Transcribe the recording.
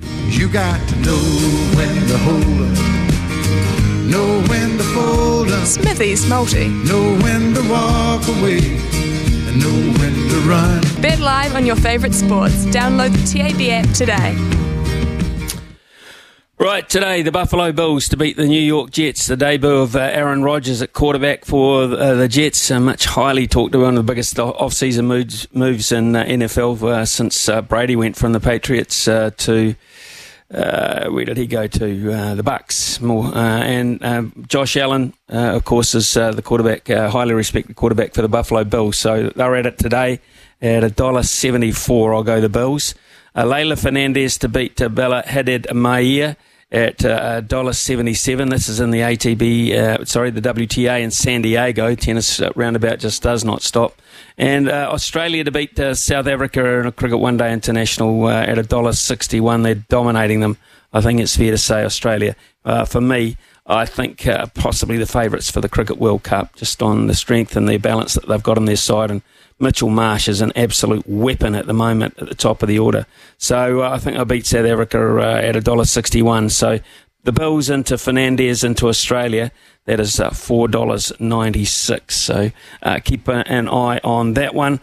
You got to know when to hold up, know when to fold up, Smithy's Multi. know when to walk away, and know when to run. Bet live on your favourite sports. Download the TAB app today. Right, today the Buffalo Bills to beat the New York Jets. The debut of uh, Aaron Rodgers at quarterback for uh, the Jets. Uh, much highly talked about, one of the biggest off-season moves, moves in uh, NFL uh, since uh, Brady went from the Patriots to where did he go to? The Bucs. More and Josh Allen, of course, is the quarterback, highly respected quarterback for the Buffalo Bills. So they're at it today at a dollar seventy-four. I'll go the Bills. Uh, Leylah Fernandez to beat uh, Bella Haddad Maia at uh, dollar seventy-seven. This is in the ATP, uh, sorry, the WTA in San Diego. Tennis uh, roundabout just does not stop. And uh, Australia to beat uh, South Africa in a cricket one day international at $1.61. They're dominating them. I think it's fair to say Australia. For me, I think uh, possibly the favourites for the Cricket World Cup, just on the strength and the balance that they've got on their side. And Mitchell Marsh is an absolute weapon at the moment at the top of the order. So uh, I think I beat South Africa uh, at a dollar sixty-one. So the Bills into Fernandez into Australia. That is uh, four dollars ninety-six. So uh, keep uh, an eye on that one.